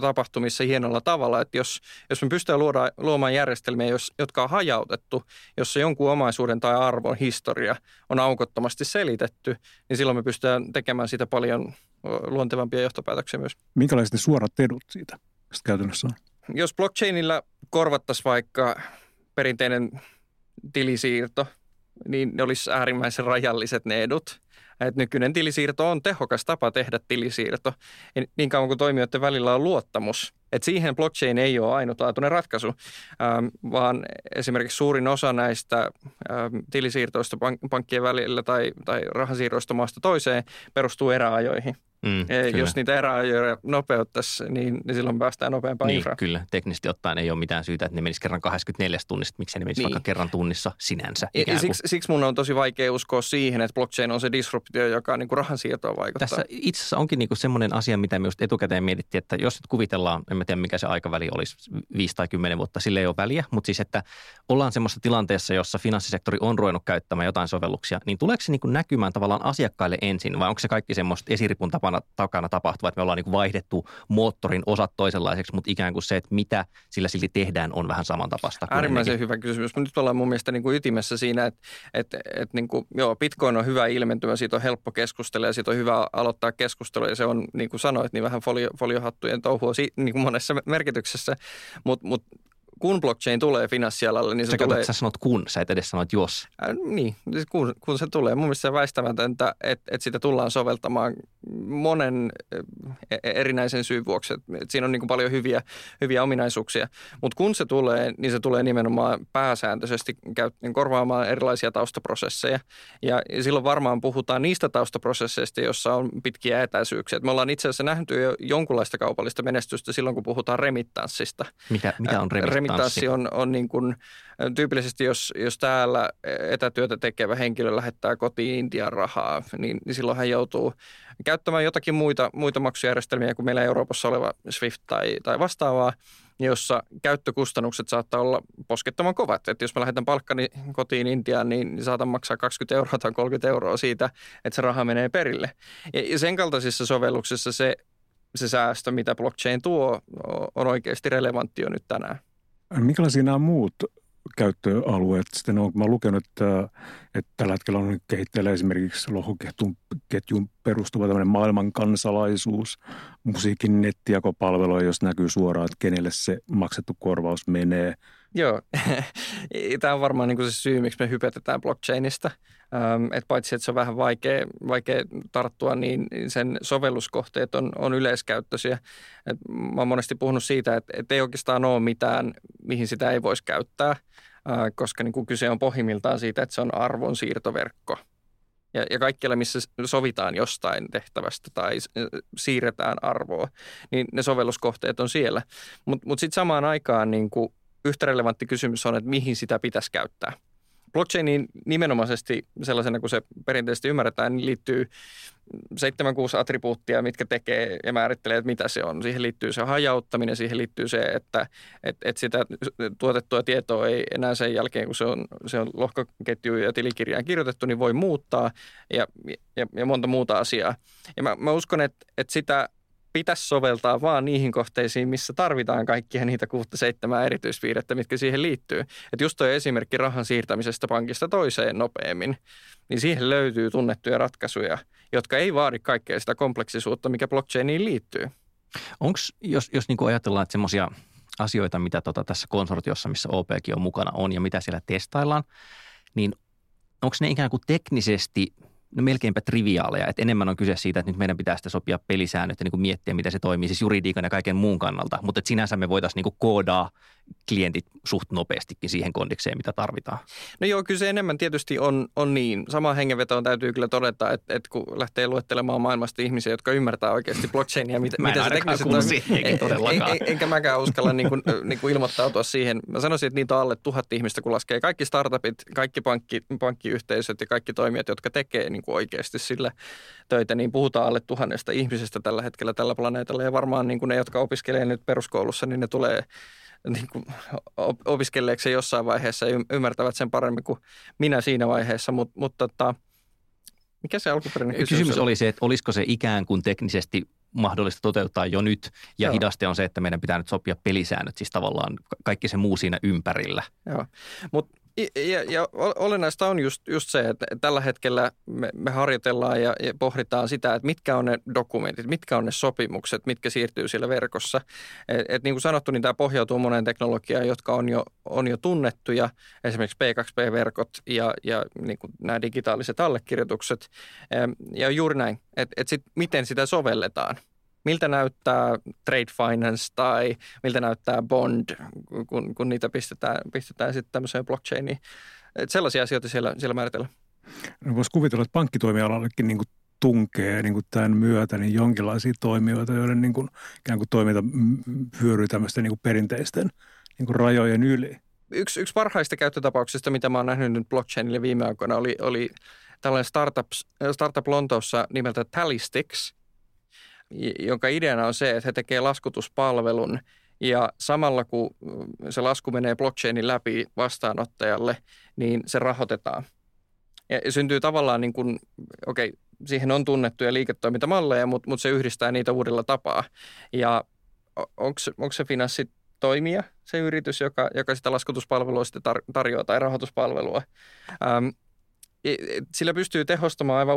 Speaker 4: tapahtumissa hienolla tavalla, että jos, jos me pystytään luoda, luomaan järjestelmiä, jos, jotka on hajautettu, jossa jonkun omaisuuden tai arvon historia on aukottomasti selitetty, niin silloin me pystytään tekemään siitä paljon luontevampia johtopäätöksiä myös.
Speaker 2: Minkälaiset ne suorat edut siitä käytännössä on?
Speaker 4: Jos blockchainilla korvattaisiin vaikka perinteinen tilisiirto, niin ne olisi äärimmäisen rajalliset ne edut. Et nykyinen tilisiirto on tehokas tapa tehdä tilisiirto, niin kauan kuin toimijoiden välillä on luottamus. Et siihen blockchain ei ole ainutlaatuinen ratkaisu, ähm, vaan esimerkiksi suurin osa näistä ähm, tilisiirtoista pank- pankkien välillä tai, tai rahansiirroista maasta toiseen perustuu eräajoihin – Mm, Jos niitä eräajoja nopeuttaisi, niin, niin silloin päästään nopeampaan
Speaker 1: niin,
Speaker 4: infraan.
Speaker 1: Kyllä, teknisesti ottaen ei ole mitään syytä, että ne menisivät kerran 24 tunnissa, miksi ne menisivät niin. vaikka kerran tunnissa sinänsä.
Speaker 4: Ja, siksi, siksi mun on tosi vaikea uskoa siihen, että blockchain on se disruptio, joka niin rahansiirtoon vaikuttaa.
Speaker 1: Tässä itse asiassa onkin niin kuin semmoinen asia, mitä me just etukäteen mietittiin, että jos nyt kuvitellaan, en tiedä mikä se aikaväli olisi, 5 tai 10 vuotta, sille ei ole väliä, mutta siis että ollaan semmoisessa tilanteessa, jossa finanssisektori on ruvennut käyttämään jotain sovelluksia, niin tuleeko se niin kuin näkymään tavallaan asiakkaille ensin vai onko se kaikki semmoista esiripun tapana, takana tapahtuva, että me ollaan niin vaihdettu moottorin osat toisenlaiseksi, mutta ikään kuin se, että mitä sillä silti tehdään, on vähän samantapaista.
Speaker 4: Äärimmäisen hyvä kysymys. Nyt ollaan mun mielestä niin kuin ytimessä siinä, että, että, että niin kuin, joo, Bitcoin on hyvä ilmentymä, siitä on helppo keskustella ja siitä on hyvä aloittaa keskustelua ja se on, niin kuin sanoit, niin vähän folio, foliohattujen touhua niin kuin monessa merkityksessä, mutta mut kun blockchain tulee finanssialalle, niin se
Speaker 1: sä
Speaker 4: tulee...
Speaker 1: Katsot, sä sanot kun, sä et edes sanot jos.
Speaker 4: Äh, niin, siis kun, kun se tulee. Mun mielestä se väistämätöntä, että, että sitä tullaan soveltamaan monen äh, erinäisen syyn vuoksi. Että siinä on niin kuin paljon hyviä, hyviä ominaisuuksia. Mutta kun se tulee, niin se tulee nimenomaan pääsääntöisesti korvaamaan erilaisia taustaprosesseja. Ja silloin varmaan puhutaan niistä taustaprosesseista, joissa on pitkiä etäisyyksiä. Et me ollaan itse asiassa nähty jo jonkunlaista kaupallista menestystä silloin, kun puhutaan remittanssista.
Speaker 1: Mitä, mitä on remittanssi?
Speaker 4: Remittanssi on, on niin kuin, tyypillisesti, jos, jos täällä etätyötä tekevä henkilö lähettää kotiin Intian rahaa, niin, niin silloin hän joutuu käyttämään jotakin muita, muita maksujärjestelmiä kuin meillä Euroopassa oleva SWIFT tai, tai vastaavaa, jossa käyttökustannukset saattaa olla poskettoman kovat. Että jos mä lähetän palkkani kotiin Intiaan, niin saatan maksaa 20 euroa tai 30 euroa siitä, että se raha menee perille. Ja sen kaltaisissa sovelluksissa se, se säästö, mitä blockchain tuo, on oikeasti relevantti jo nyt tänään.
Speaker 2: Minkälaisia nämä muut käyttöalueet sitten on? Mä lukenut, että, että tällä hetkellä on kehitteillä esimerkiksi lohkoketjun perustuva tämmöinen maailman kansalaisuus, musiikin nettijakopalvelu, jos näkyy suoraan, että kenelle se maksettu korvaus menee.
Speaker 4: Joo, tämä on varmaan niin se syy, miksi me hypetetään blockchainista. Ähm, et paitsi, että se on vähän vaikea, vaikea tarttua, niin sen sovelluskohteet on, on yleiskäyttöisiä. Et mä oon monesti puhunut siitä, että, että ei oikeastaan ole mitään, mihin sitä ei voisi käyttää, koska niin kuin kyse on pohjimmiltaan siitä, että se on arvonsiirtoverkko. Ja, ja kaikkialla, missä sovitaan jostain tehtävästä tai siirretään arvoa, niin ne sovelluskohteet on siellä. Mutta mut sitten samaan aikaan niin kuin yhtä relevantti kysymys on, että mihin sitä pitäisi käyttää. Blockchainiin nimenomaisesti sellaisena kuin se perinteisesti ymmärretään, niin liittyy 7-6 attribuuttia, mitkä tekee ja määrittelee, että mitä se on. Siihen liittyy se hajauttaminen, siihen liittyy se, että, että, että sitä tuotettua tietoa ei enää sen jälkeen, kun se on, se on lohkoketju ja tilikirjaan kirjoitettu, niin voi muuttaa ja, ja, ja monta muuta asiaa. Ja mä, mä uskon, että, että sitä pitäisi soveltaa vaan niihin kohteisiin, missä tarvitaan kaikkia niitä kuutta seitsemää erityispiirrettä, mitkä siihen liittyy. Että just tuo esimerkki rahan siirtämisestä pankista toiseen nopeammin, niin siihen löytyy tunnettuja ratkaisuja, jotka ei vaadi kaikkea sitä kompleksisuutta, mikä blockchainiin liittyy.
Speaker 1: Onko, jos, jos niin ajatellaan, että semmoisia asioita, mitä tota tässä konsortiossa, missä OPkin on mukana, on ja mitä siellä testaillaan, niin onko ne ikään kuin teknisesti – no melkeinpä triviaaleja, että enemmän on kyse siitä, että nyt meidän pitää sitten sopia pelisäännöt ja niin kuin miettiä, miten se toimii siis juridiikan ja kaiken muun kannalta, mutta sinänsä me voitaisiin niin koodaa klientit suht nopeastikin siihen kondikseen, mitä tarvitaan.
Speaker 4: No joo, kyllä se enemmän tietysti on, on niin. Sama hengenvetoon täytyy kyllä todeta, että, että kun lähtee luettelemaan maailmasta ihmisiä, jotka ymmärtää oikeasti blockchainia, mitä, mitä se teknisesti. En, en, en, enkä mäkään uskalla niin kuin, niin kuin ilmoittautua siihen. Mä sanoisin, että niitä on alle tuhat ihmistä, kun laskee kaikki startupit, kaikki pankki, pankkiyhteisöt ja kaikki toimijat, jotka tekee niin kuin oikeasti sillä töitä, niin puhutaan alle tuhannesta ihmisestä tällä hetkellä tällä planeetalla. Ja varmaan niin kuin ne, jotka opiskelee nyt peruskoulussa, niin ne tulee niin kuin opiskelleeksi jossain vaiheessa ja ymmärtävät sen paremmin kuin minä siinä vaiheessa, Mut, mutta tota, mikä se alkuperäinen kysymys,
Speaker 1: kysymys oli? se, että olisiko se ikään kuin teknisesti mahdollista toteuttaa jo nyt, ja Joo. hidaste on se, että meidän pitää nyt sopia pelisäännöt, siis tavallaan kaikki se muu siinä ympärillä.
Speaker 4: Joo, mutta ja, ja olennaista on just, just se, että tällä hetkellä me, me harjoitellaan ja, ja pohditaan sitä, että mitkä on ne dokumentit, mitkä on ne sopimukset, mitkä siirtyy siellä verkossa. Et, et niin kuin sanottu, niin tämä pohjautuu moneen teknologiaan, jotka on jo, on jo tunnettuja, esimerkiksi P2P-verkot ja, ja niin kuin nämä digitaaliset allekirjoitukset. Ja juuri näin, että et sit, miten sitä sovelletaan – miltä näyttää trade finance tai miltä näyttää bond, kun, kun niitä pistetään, pistetään sitten tämmöiseen blockchainiin. Et sellaisia asioita siellä, siellä määritellään.
Speaker 2: No Voisi kuvitella, että pankkitoimialallekin niin kuin tunkee niin kuin tämän myötä niin jonkinlaisia toimijoita, joiden niin kuin, ikään kuin toiminta hyöryy tämmöisten niin kuin perinteisten niin kuin rajojen yli.
Speaker 4: Yksi, yksi parhaista käyttötapauksista, mitä mä oon nähnyt nyt blockchainille viime aikoina, oli, oli tällainen startup, startup Lontoossa nimeltä Tallystics – jonka ideana on se, että he tekevät laskutuspalvelun ja samalla kun se lasku menee blockchainin läpi vastaanottajalle, niin se rahoitetaan. Ja syntyy tavallaan niin kuin, okei, okay, siihen on tunnettuja liiketoimintamalleja, mutta, mutta se yhdistää niitä uudella tapaa. Ja onko, onko se finanssitoimija, se yritys, joka, joka sitä laskutuspalvelua sitten tar- tarjoaa tai rahoituspalvelua? Ähm, sillä pystyy tehostamaan aivan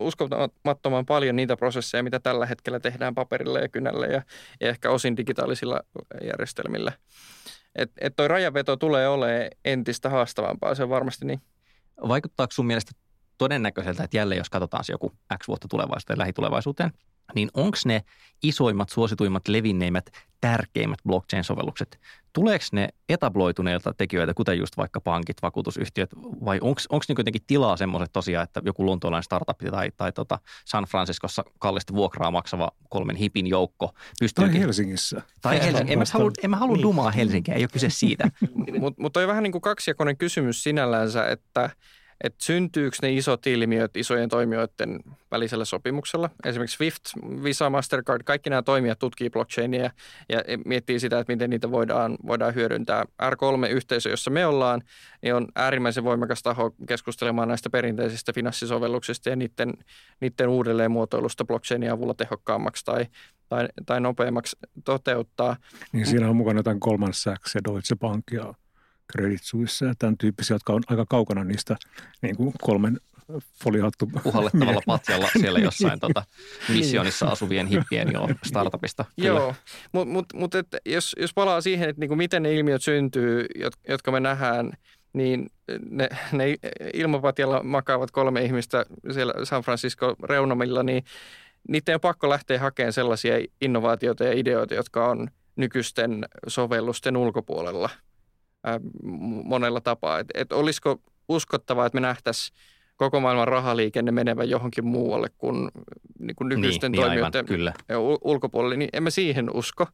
Speaker 4: uskomattoman paljon niitä prosesseja, mitä tällä hetkellä tehdään paperilla ja kynällä ja, ehkä osin digitaalisilla järjestelmillä. Että et toi rajaveto tulee olemaan entistä haastavampaa, se on varmasti niin.
Speaker 1: Vaikuttaako sun mielestä todennäköiseltä, että jälleen jos katsotaan se joku X vuotta tulevaisuuteen, lähitulevaisuuteen, niin onko ne isoimmat, suosituimmat, levinneimmät, tärkeimmät blockchain-sovellukset, tuleeko ne etabloituneilta tekijöiltä, kuten just vaikka pankit, vakuutusyhtiöt, vai onko niin jotenkin tilaa semmoiset tosiaan, että joku luntolainen startup tai, tai tota San Franciscossa kallista vuokraa maksava kolmen hipin joukko pystyy...
Speaker 2: Tai Helsingissä.
Speaker 1: Tai Helsingissä. En mä halua, en mä halua niin. dumaa Helsinkiä, ei ole kyse siitä.
Speaker 4: Mutta mut on vähän niin kuin kaksijakoinen kysymys sinällänsä, että – että syntyykö ne isot ilmiöt isojen toimijoiden välisellä sopimuksella. Esimerkiksi Swift, Visa, Mastercard, kaikki nämä toimijat tutkii blockchainia ja, miettii sitä, että miten niitä voidaan, voidaan hyödyntää. R3-yhteisö, jossa me ollaan, niin on äärimmäisen voimakas taho keskustelemaan näistä perinteisistä finanssisovelluksista ja niiden, niiden uudelleenmuotoilusta blockchainin avulla tehokkaammaksi tai, tai, tai nopeammaksi toteuttaa.
Speaker 2: Niin siinä on mukana tämän kolman Sachs ja Deutsche Bank ja Credit Suisse ja tämän tyyppisiä, jotka on aika kaukana niistä niin kuin kolmen folihattu.
Speaker 1: Puhallettavalla patjalla siellä jossain tota, missionissa asuvien hippien jo startupista.
Speaker 4: Kyllä. Joo, mutta mut, mut, jos, jos palaa siihen, että niinku miten ne ilmiöt syntyy, jotka me nähdään, niin ne, ne ilmapatjalla makaavat kolme ihmistä siellä San Francisco reunamilla, niin niiden on pakko lähteä hakemaan sellaisia innovaatioita ja ideoita, jotka on nykyisten sovellusten ulkopuolella – monella tapaa. Että et olisiko uskottavaa, että me nähtäisiin koko maailman rahaliikenne menevä johonkin muualle kuin, niin kuin nykyisten niin, toimijoiden niin aivan, kyllä. ulkopuolelle, niin emme siihen usko.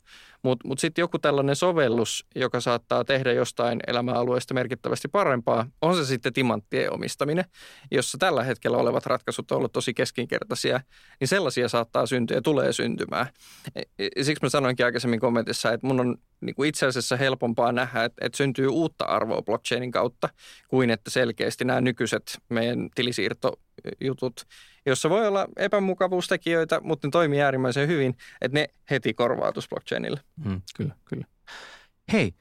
Speaker 4: Mutta mut sitten joku tällainen sovellus, joka saattaa tehdä jostain elämäalueesta merkittävästi parempaa, on se sitten timanttien omistaminen, jossa tällä hetkellä olevat ratkaisut ovat olleet tosi keskinkertaisia, niin sellaisia saattaa syntyä ja tulee syntymään. E, e, siksi mä sanoinkin aikaisemmin kommentissa, että mun on niin kuin itse asiassa helpompaa nähdä, että, että syntyy uutta arvoa blockchainin kautta, kuin että selkeästi nämä nykyiset meidän tilisiirtojutut, jossa voi olla epämukavuustekijöitä, mutta ne toimii äärimmäisen hyvin, että ne heti korvautus blockchainille.
Speaker 1: Mm, kyllä, kyllä. Hei,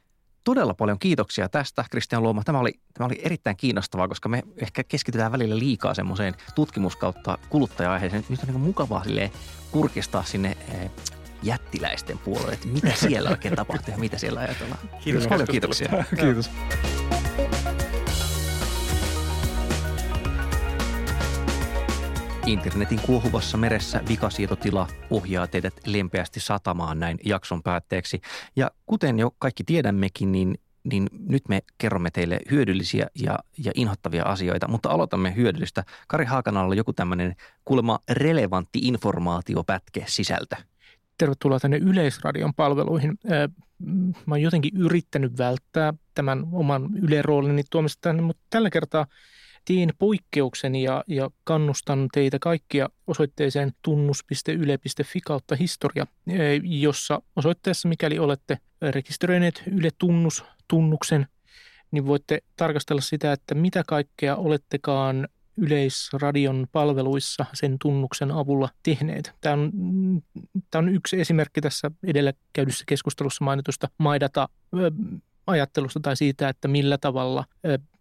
Speaker 1: todella paljon kiitoksia tästä, Kristian Luoma. Tämä oli, tämä oli erittäin kiinnostavaa, koska me ehkä keskitytään välillä liikaa semmoiseen tutkimuskautta kuluttaja-aiheeseen. Nyt on niin mukavaa kurkistaa sinne eh, jättiläisten puolelle, että mitä siellä oikein tapahtuu ja mitä siellä ajatellaan.
Speaker 4: Kiitos.
Speaker 1: Paljon kiitoksia.
Speaker 2: Kiitos.
Speaker 1: Internetin kuohuvassa meressä vikasietotila ohjaa teidät lempeästi satamaan näin jakson päätteeksi. Ja kuten jo kaikki tiedämmekin, niin, niin nyt me kerromme teille hyödyllisiä ja, ja inhottavia asioita, mutta aloitamme hyödyllistä. Kari Haakanalla joku tämmöinen kuulemma relevantti informaatiopätke sisältö.
Speaker 3: Tervetuloa tänne Yleisradion palveluihin. Mä oon jotenkin yrittänyt välttää tämän oman yleroolini tuomista tänne, mutta tällä kertaa – teen poikkeuksen ja, ja kannustan teitä kaikkia osoitteeseen tunnus.yle.fi kautta historia, e, jossa osoitteessa, mikäli olette rekisteröineet Yle Tunnus tunnuksen, niin voitte tarkastella sitä, että mitä kaikkea olettekaan Yleisradion palveluissa sen tunnuksen avulla tehneet. Tämä on, tämä on yksi esimerkki tässä edellä käydyssä keskustelussa mainitusta Maidata ajattelusta tai siitä, että millä tavalla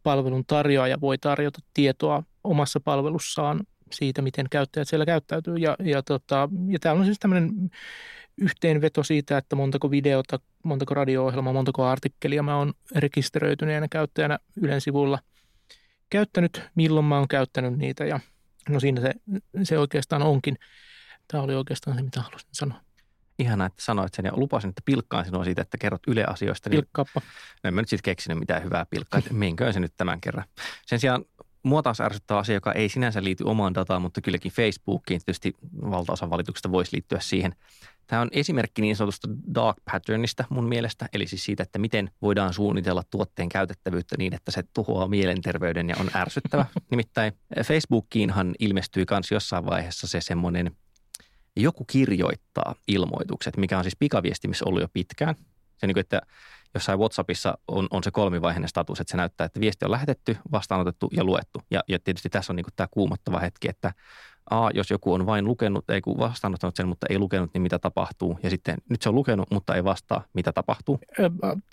Speaker 3: palvelun tarjoaja voi tarjota tietoa omassa palvelussaan siitä, miten käyttäjät siellä käyttäytyy. Ja, ja, tota, ja täällä on siis tämmöinen yhteenveto siitä, että montako videota, montako radio-ohjelmaa, montako artikkelia mä oon rekisteröityneenä käyttäjänä Ylen sivulla käyttänyt, milloin mä oon käyttänyt niitä ja no siinä se, se oikeastaan onkin. Tämä oli oikeastaan se, mitä halusin sanoa.
Speaker 1: Ihana, että sanoit sen ja lupasin, että pilkkaan sinua siitä, että kerrot Yle asioista. Niin
Speaker 3: Pilkkaappa.
Speaker 1: No en mä nyt sitten keksinyt mitään hyvää pilkkaa, että minköön se nyt tämän kerran. Sen sijaan mua taas ärsyttää asia, joka ei sinänsä liity omaan dataan, mutta kylläkin Facebookiin. Tietysti valtaosa valituksista voisi liittyä siihen. Tämä on esimerkki niin sanotusta dark patternista mun mielestä, eli siis siitä, että miten voidaan suunnitella tuotteen käytettävyyttä niin, että se tuhoaa mielenterveyden ja on ärsyttävä. Nimittäin Facebookiinhan ilmestyi myös jossain vaiheessa se semmoinen joku kirjoittaa ilmoitukset, mikä on siis pikaviestimissä ollut jo pitkään. Se niin kuin, että jossain WhatsAppissa on, on se kolmivaiheinen status, että se näyttää, että viesti on lähetetty, vastaanotettu ja luettu. Ja, ja tietysti tässä on niin kuin tämä kuumottava hetki, että A, jos joku on vain lukenut, ei kun vastaanottanut sen, mutta ei lukenut, niin mitä tapahtuu? Ja sitten nyt se on lukenut, mutta ei vastaa, mitä tapahtuu?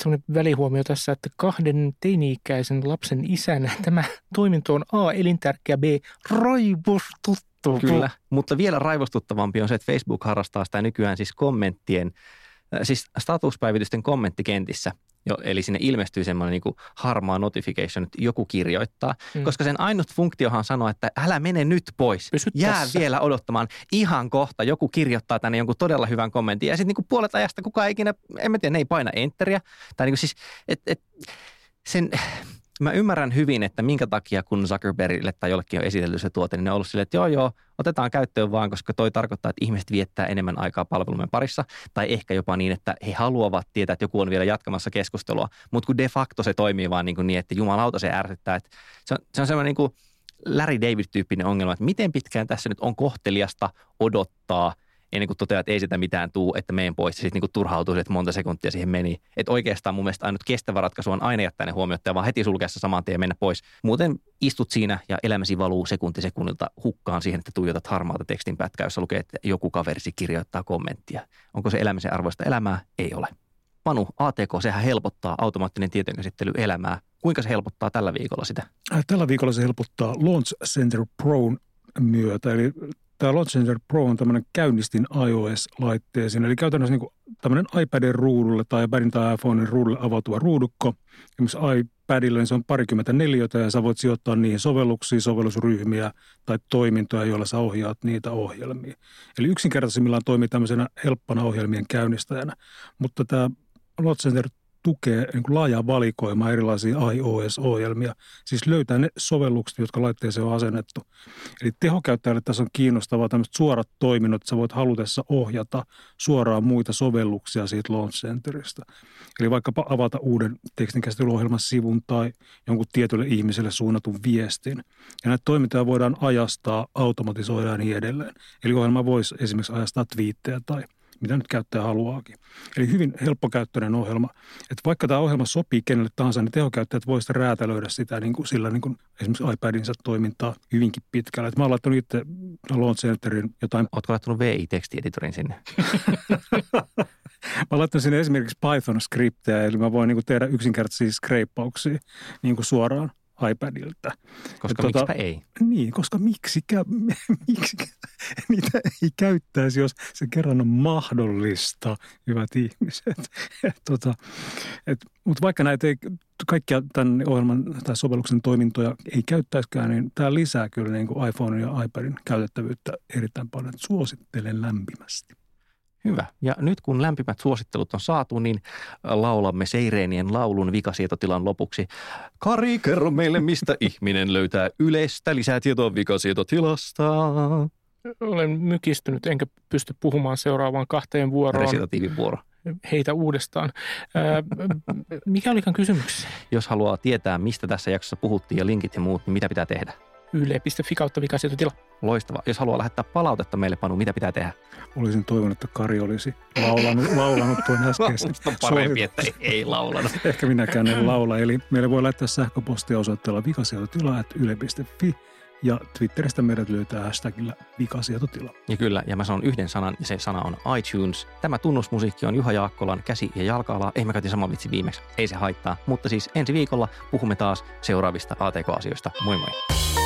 Speaker 3: Sellainen välihuomio tässä, että kahden teini-ikäisen lapsen isänä tämä toiminto on A, elintärkeä, B, raivostuttava.
Speaker 1: Kyllä, mutta vielä raivostuttavampi on se, että Facebook harrastaa sitä nykyään siis kommenttien siis statuspäivitysten kommenttikentissä, jo, eli sinne ilmestyy semmoinen niin kuin harmaa notification, että joku kirjoittaa, mm. koska sen ainut funktiohan sanoo, että älä mene nyt pois,
Speaker 3: Pysy
Speaker 1: jää
Speaker 3: tässä.
Speaker 1: vielä odottamaan. Ihan kohta joku kirjoittaa tänne jonkun todella hyvän kommentin ja sitten niin kuin puolet ajasta kukaan ei ikinä, en mä tiedä, ne ei paina enteriä. Tai niin kuin siis, et, et, sen, mä ymmärrän hyvin, että minkä takia kun Zuckerbergille tai jollekin on esitelty se tuote, niin ne on ollut silleen, että joo joo, otetaan käyttöön vaan, koska toi tarkoittaa, että ihmiset viettää enemmän aikaa palvelumen parissa. Tai ehkä jopa niin, että he haluavat tietää, että joku on vielä jatkamassa keskustelua. Mutta kun de facto se toimii vaan niin, kuin niin että jumalauta se ärsyttää. Että se on, se on semmoinen niin kuin Larry David-tyyppinen ongelma, että miten pitkään tässä nyt on kohteliasta odottaa – ennen kuin toteaa, että ei sitä mitään tuu, että meen pois. Ja sitten niin turhautuu, että monta sekuntia siihen meni. Että oikeastaan mun mielestä ainut kestävä ratkaisu on aina jättää ne huomiota ja vaan heti sulkeessa saman tien mennä pois. Muuten istut siinä ja elämäsi valuu sekunti sekunnilta hukkaan siihen, että tuijotat harmaata tekstin pätkää, jossa lukee, että joku kaverisi kirjoittaa kommenttia. Onko se elämisen arvoista elämää? Ei ole. Panu, ATK, sehän helpottaa automaattinen tietojenkäsittely elämää. Kuinka se helpottaa tällä viikolla sitä?
Speaker 2: Äh, Tällä viikolla se helpottaa Launch Center Pro'n myötä. Eli tämä Center Pro on tämmöinen käynnistin iOS-laitteeseen. Eli käytännössä niin tämmöinen iPadin ruudulle tai iPadin tai iPhonein ruudulle avautuva ruudukko. Esimerkiksi iPadille niin se on parikymmentä neliötä ja sä voit sijoittaa niihin sovelluksia, sovellusryhmiä tai toimintoja, joilla sä ohjaat niitä ohjelmia. Eli yksinkertaisimmillaan toimii tämmöisenä helppona ohjelmien käynnistäjänä. Mutta tämä Center tukee niin kuin laajaa valikoimaa erilaisia iOS-ohjelmia. Siis löytää ne sovellukset, jotka laitteeseen on asennettu. Eli tehokäyttäjälle tässä on kiinnostavaa tämmöiset suorat toiminnot, että sä voit halutessa ohjata suoraan muita sovelluksia siitä Launch Centerista. Eli vaikkapa avata uuden tekstinkäsittelyohjelman sivun tai jonkun tietylle ihmiselle suunnatun viestin. Ja näitä toimintoja voidaan ajastaa, automatisoida ja niin edelleen. Eli ohjelma voisi esimerkiksi ajastaa twiittejä tai mitä nyt käyttäjä haluaakin. Eli hyvin helppokäyttöinen ohjelma. Että vaikka tämä ohjelma sopii kenelle tahansa, niin tehokäyttäjät voisivat räätälöidä sitä niin kuin sillä niin kuin esimerkiksi iPadinsa toimintaa hyvinkin pitkälle. Et mä oon laittanut itse Launch Centerin jotain
Speaker 1: Oletko laittanut VI-tekstieditorin sinne?
Speaker 2: Mä laitan sinne esimerkiksi Python-skriptejä, eli mä voin niin kuin tehdä yksinkertaisia skreippauksia niin kuin suoraan iPadilta.
Speaker 1: Koska
Speaker 2: Ja
Speaker 1: miksipä ei?
Speaker 2: Niin, koska miksikä, miksi niitä ei käyttäisi, jos se kerran on mahdollista, hyvät ihmiset. Et, tota, et, mutta vaikka näitä ei, kaikkia tämän ohjelman tai sovelluksen toimintoja ei käyttäisikään, niin tämä lisää kyllä niin kuin iPhone ja iPadin käytettävyyttä erittäin paljon. Suosittelen lämpimästi.
Speaker 1: Hyvä. Ja nyt kun lämpimät suosittelut on saatu, niin laulamme Seireenien laulun vikasietotilan lopuksi. Kari, kerro meille, mistä ihminen löytää yleistä lisää tietoa vikasietotilasta.
Speaker 3: Olen mykistynyt, enkä pysty puhumaan seuraavaan kahteen vuoroon.
Speaker 1: Resitatiivin vuoro.
Speaker 3: Heitä uudestaan. Ää, mikä olikaan kysymyksessä?
Speaker 1: Jos haluaa tietää, mistä tässä jaksossa puhuttiin ja linkit ja muut, niin mitä pitää tehdä?
Speaker 3: Yle.fi kautta vikasietotila.
Speaker 1: Loistava. Jos haluaa lähettää palautetta meille, Panu, mitä pitää tehdä?
Speaker 2: Olisin toivonut, että Kari olisi laulanut, laulanut tuon äskeisen.
Speaker 1: Musta on parempi, että ei, ei laulanut.
Speaker 2: Ehkä minäkään en laula. Eli meille voi laittaa sähköpostia osoitteella vikasietotila.yle.fi ja Twitteristä meidät löytää hashtagillä vikasietotila.
Speaker 1: Ja kyllä, ja mä sanon yhden sanan, ja se sana on iTunes. Tämä tunnusmusiikki on Juha Jaakkolan käsi- ja jalka-ala. Ei mä käytin sama vitsi viimeksi, ei se haittaa. Mutta siis ensi viikolla puhumme taas seuraavista ATK-asioista. Moi moi!